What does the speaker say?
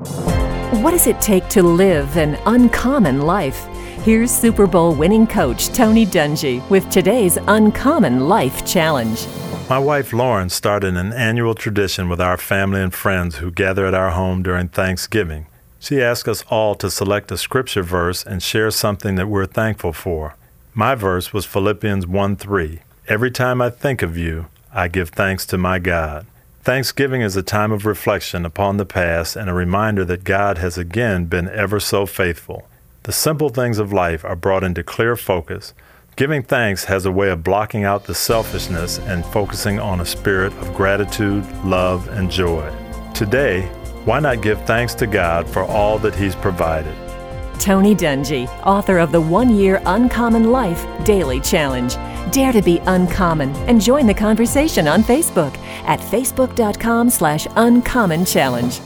What does it take to live an uncommon life? Here's Super Bowl winning coach Tony Dungy with today's Uncommon Life Challenge. My wife Lauren started an annual tradition with our family and friends who gather at our home during Thanksgiving. She asked us all to select a scripture verse and share something that we're thankful for. My verse was Philippians 1 3. Every time I think of you, I give thanks to my God. Thanksgiving is a time of reflection upon the past and a reminder that God has again been ever so faithful. The simple things of life are brought into clear focus. Giving thanks has a way of blocking out the selfishness and focusing on a spirit of gratitude, love, and joy. Today, why not give thanks to God for all that He's provided? Tony Dungy, author of the One Year Uncommon Life Daily Challenge. Dare to be uncommon and join the conversation on Facebook at facebook.com slash uncommon challenge.